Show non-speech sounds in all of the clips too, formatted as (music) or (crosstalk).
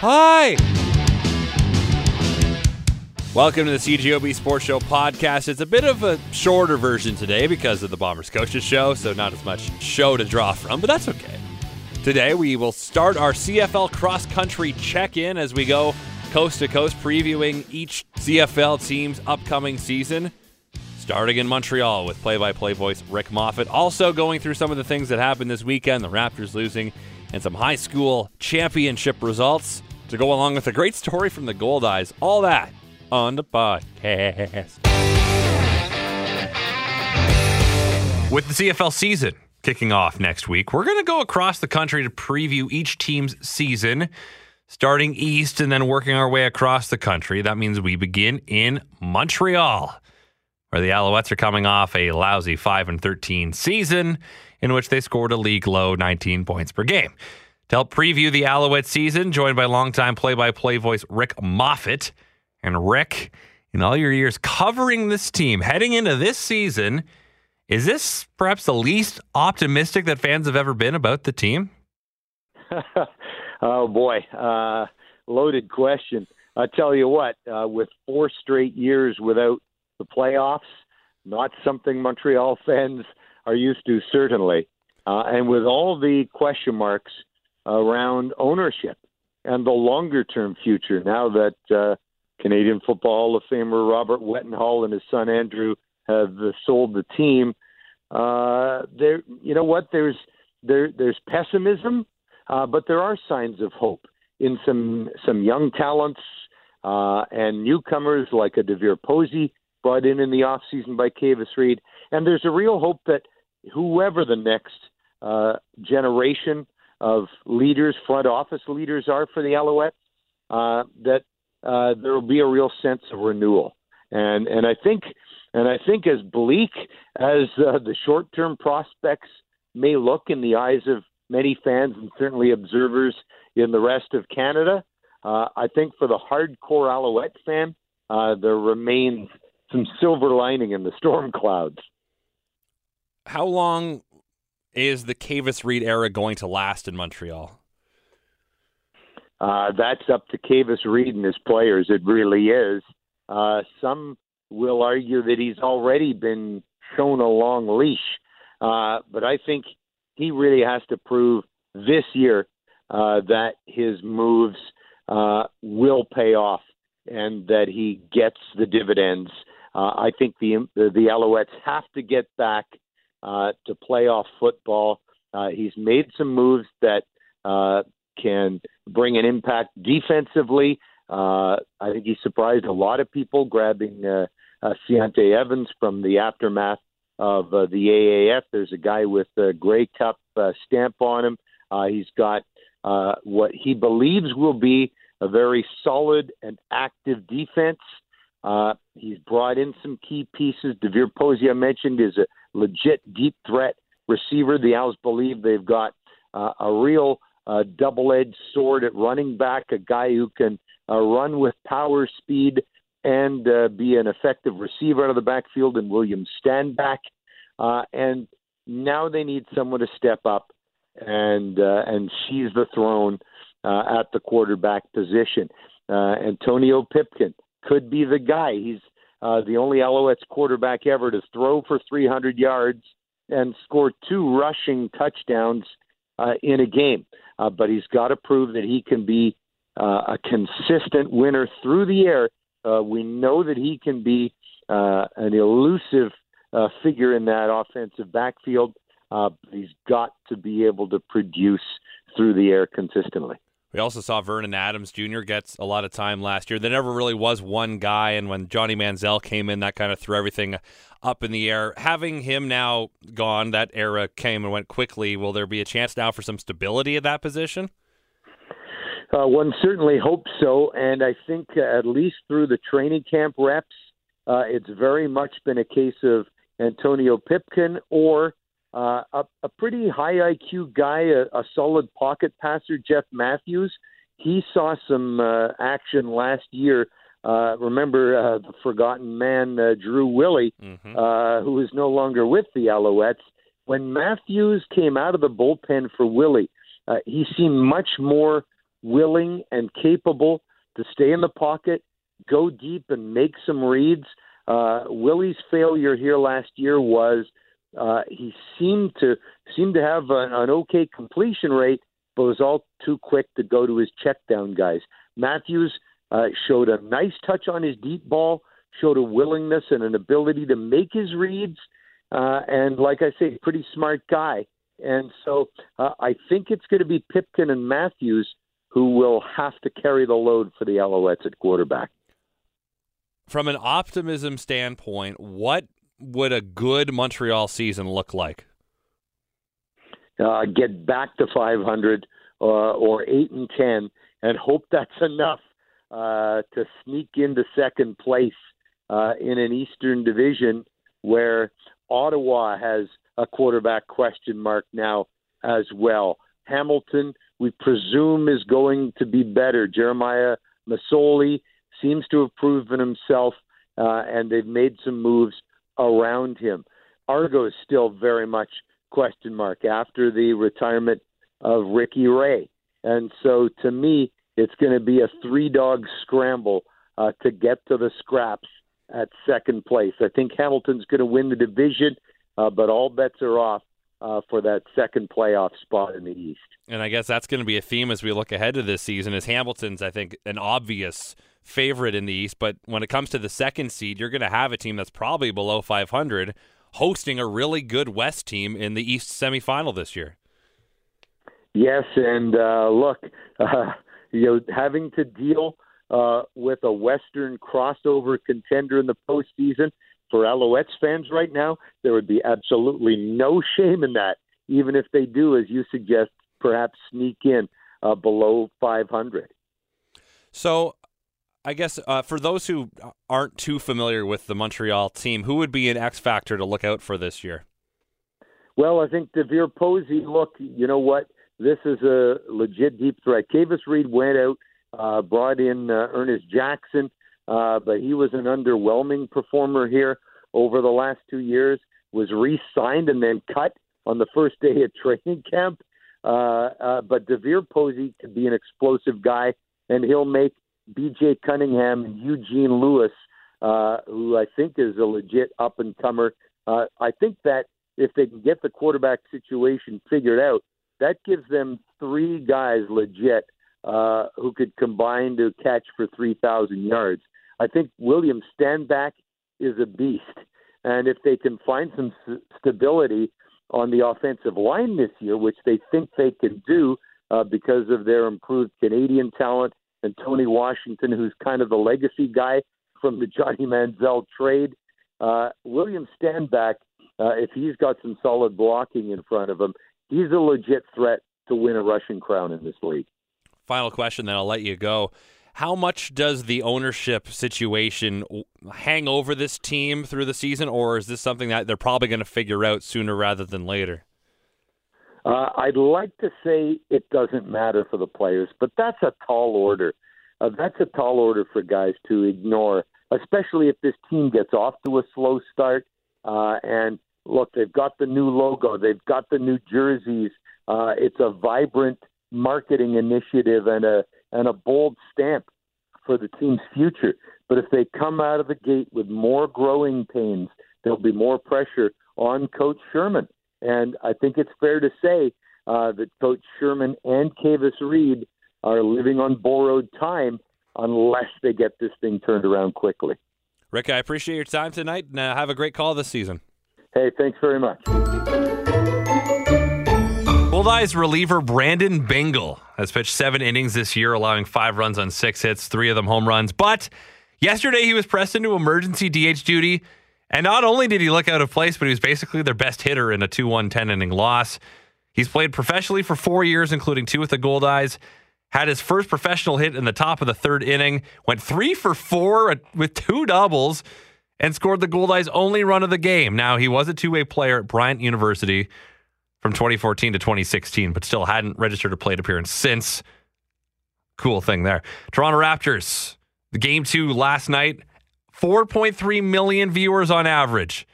Hi. Welcome to the CGOB Sports Show podcast. It's a bit of a shorter version today because of the Bombers Coaches Show, so not as much show to draw from, but that's okay. Today we will start our CFL cross country check in as we go coast to coast previewing each CFL team's upcoming season starting in Montreal with play by play voice Rick Moffatt. Also, going through some of the things that happened this weekend the Raptors losing and some high school championship results to go along with a great story from the Goldeyes. All that on the podcast. With the CFL season kicking off next week, we're going to go across the country to preview each team's season starting east and then working our way across the country. That means we begin in Montreal where the Alouettes are coming off a lousy 5 and 13 season in which they scored a league low 19 points per game. To help preview the Alouette season, joined by longtime play-by-play voice Rick Moffatt. And Rick, in all your years covering this team, heading into this season, is this perhaps the least optimistic that fans have ever been about the team? (laughs) oh boy, uh, loaded question. I tell you what, uh, with four straight years without the playoffs. Not something Montreal fans are used to, certainly. Uh, and with all the question marks around ownership and the longer term future, now that uh, Canadian Football Hall of Famer Robert Wetenhall and his son Andrew have sold the team, uh, there, you know what? There's there there's pessimism, uh, but there are signs of hope in some some young talents uh, and newcomers like a DeVier Posey brought in in the off season by Kavis Reed, and there's a real hope that whoever the next uh, generation of leaders, front office leaders, are for the Alouettes, uh, that uh, there will be a real sense of renewal. And and I think and I think as bleak as uh, the short term prospects may look in the eyes of many fans and certainly observers in the rest of Canada, uh, I think for the hardcore Alouette fan, uh, there remains some silver lining in the storm clouds. How long is the Kavis Reed era going to last in Montreal? Uh, that's up to Kavis Reed and his players. It really is. Uh, some will argue that he's already been shown a long leash, uh, but I think he really has to prove this year uh, that his moves uh, will pay off and that he gets the dividends uh, I think the the Alouettes have to get back uh, to playoff football. Uh, he's made some moves that uh, can bring an impact defensively. Uh, I think he surprised a lot of people grabbing uh, uh, Ciante Evans from the aftermath of uh, the AAF. There's a guy with a Grey Cup uh, stamp on him. Uh, he's got uh, what he believes will be a very solid and active defense. Uh, he's brought in some key pieces. DeVier Posey, I mentioned, is a legit deep threat receiver. The Owls believe they've got uh, a real uh, double edged sword at running back, a guy who can uh, run with power, speed, and uh, be an effective receiver out of the backfield, and William Stanback. Uh, and now they need someone to step up and uh, and seize the throne uh, at the quarterback position. Uh, Antonio Pipkin could be the guy. He's uh, the only Alouettes quarterback ever to throw for 300 yards and score two rushing touchdowns uh, in a game. Uh, but he's got to prove that he can be uh, a consistent winner through the air. Uh, we know that he can be uh, an elusive uh, figure in that offensive backfield. Uh, he's got to be able to produce through the air consistently. We also saw Vernon Adams Jr. gets a lot of time last year. There never really was one guy, and when Johnny Manziel came in, that kind of threw everything up in the air. Having him now gone, that era came and went quickly. Will there be a chance now for some stability at that position? Uh, one certainly hopes so, and I think uh, at least through the training camp reps, uh, it's very much been a case of Antonio Pipkin or uh, a, a pretty high IQ guy, a, a solid pocket passer, Jeff Matthews. He saw some uh, action last year. Uh, remember uh, the forgotten man, uh, Drew Willy, mm-hmm. uh, who is no longer with the Alouettes. When Matthews came out of the bullpen for Willy, uh, he seemed much more willing and capable to stay in the pocket, go deep, and make some reads. Uh, Willy's failure here last year was uh, he seemed to seemed to have an, an okay completion rate, but was all too quick to go to his check down guys. Matthews uh, showed a nice touch on his deep ball, showed a willingness and an ability to make his reads, uh, and like I say, pretty smart guy. And so uh, I think it's going to be Pipkin and Matthews who will have to carry the load for the Alouettes at quarterback. From an optimism standpoint, what would a good Montreal season look like? Uh, get back to 500 uh, or 8 and 10 and hope that's enough uh, to sneak into second place uh, in an Eastern Division where Ottawa has a quarterback question mark now as well. Hamilton, we presume, is going to be better. Jeremiah Masoli seems to have proven himself, uh, and they've made some moves around him. Argo is still very much question mark after the retirement of Ricky Ray. And so to me, it's going to be a three dog scramble uh, to get to the scraps at second place. I think Hamilton's going to win the division, uh, but all bets are off uh, for that second playoff spot in the East. And I guess that's going to be a theme as we look ahead to this season. Is Hamilton's, I think, an obvious favorite in the East, but when it comes to the second seed, you're going to have a team that's probably below 500 hosting a really good West team in the East semifinal this year. Yes, and uh, look, (laughs) uh, you know, having to deal uh, with a Western crossover contender in the postseason for Alouettes fans right now, there would be absolutely no (laughs) shame in that, even if they do, as you suggest, perhaps sneak in uh, below 500. So, I guess uh, for those who aren't too familiar with the Montreal team, who would be an X factor to look out for this year? Well, I think DeVier Posey. Look, you know what? This is a legit deep threat. Kavis Reed went out, uh, brought in uh, Ernest Jackson, uh, but he was an underwhelming performer here over the last two years. Was re-signed and then cut on the first day of training camp. Uh, uh, but DeVier Posey could be an explosive guy, and he'll make B.J. Cunningham and Eugene Lewis, uh, who I think is a legit up and comer. Uh, I think that if they can get the quarterback situation figured out, that gives them three guys legit uh, who could combine to catch for 3,000 yards. I think William Stanback is a beast. And if they can find some s- stability on the offensive line this year, which they think they can do uh, because of their improved Canadian talent and Tony Washington, who's kind of the legacy guy from the Johnny Manziel trade, uh, William Stanback, uh, if he's got some solid blocking in front of him, he's a legit threat to win a rushing crown in this league. Final question, then I'll let you go. How much does the ownership situation hang over this team through the season, or is this something that they're probably going to figure out sooner rather than later? Uh, I'd like to say it doesn't matter for the players, but that's a tall order. Uh, that's a tall order for guys to ignore, especially if this team gets off to a slow start. Uh, and look, they've got the new logo, they've got the new jerseys. Uh, it's a vibrant marketing initiative and a and a bold stamp for the team's future. But if they come out of the gate with more growing pains, there'll be more pressure on Coach Sherman. And I think it's fair to say uh, that Coach Sherman and Kavis Reed are living on borrowed time unless they get this thing turned around quickly. Rick, I appreciate your time tonight and uh, have a great call this season. Hey, thanks very much. Bulleyes reliever Brandon Bingle has pitched seven innings this year, allowing five runs on six hits, three of them home runs. But yesterday he was pressed into emergency DH duty. And not only did he look out of place, but he was basically their best hitter in a 2 1 10 inning loss. He's played professionally for four years, including two with the Goldeyes. Had his first professional hit in the top of the third inning, went three for four with two doubles, and scored the Goldeyes' only run of the game. Now, he was a two way player at Bryant University from 2014 to 2016, but still hadn't registered a plate appearance since. Cool thing there. Toronto Raptors, the game two last night, 4.3 million viewers on average.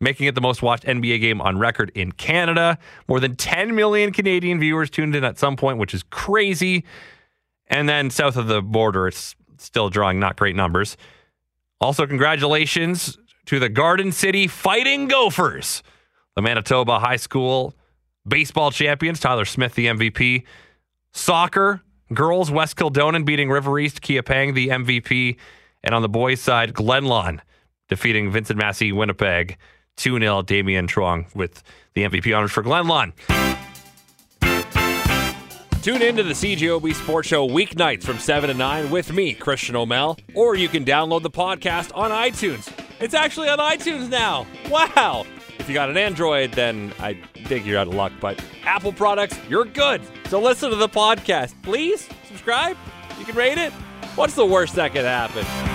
making it the most watched NBA game on record in Canada. More than 10 million Canadian viewers tuned in at some point, which is crazy. And then south of the border, it's still drawing not great numbers. Also, congratulations to the Garden City Fighting Gophers, the Manitoba High School baseball champions. Tyler Smith, the MVP. Soccer, girls, West Kildonan beating River East, Kia Pang, the MVP. And on the boys' side, Glenlawn defeating Vincent Massey Winnipeg 2 0. Damian Truong with the MVP honors for Glenlawn. Tune in to the CGOB Sports Show weeknights from 7 to 9 with me, Christian O'Mel, or you can download the podcast on iTunes. It's actually on iTunes now. Wow. If you got an Android, then I think you're out of luck, but Apple products, you're good. So listen to the podcast. Please subscribe. You can rate it. What's the worst that could happen?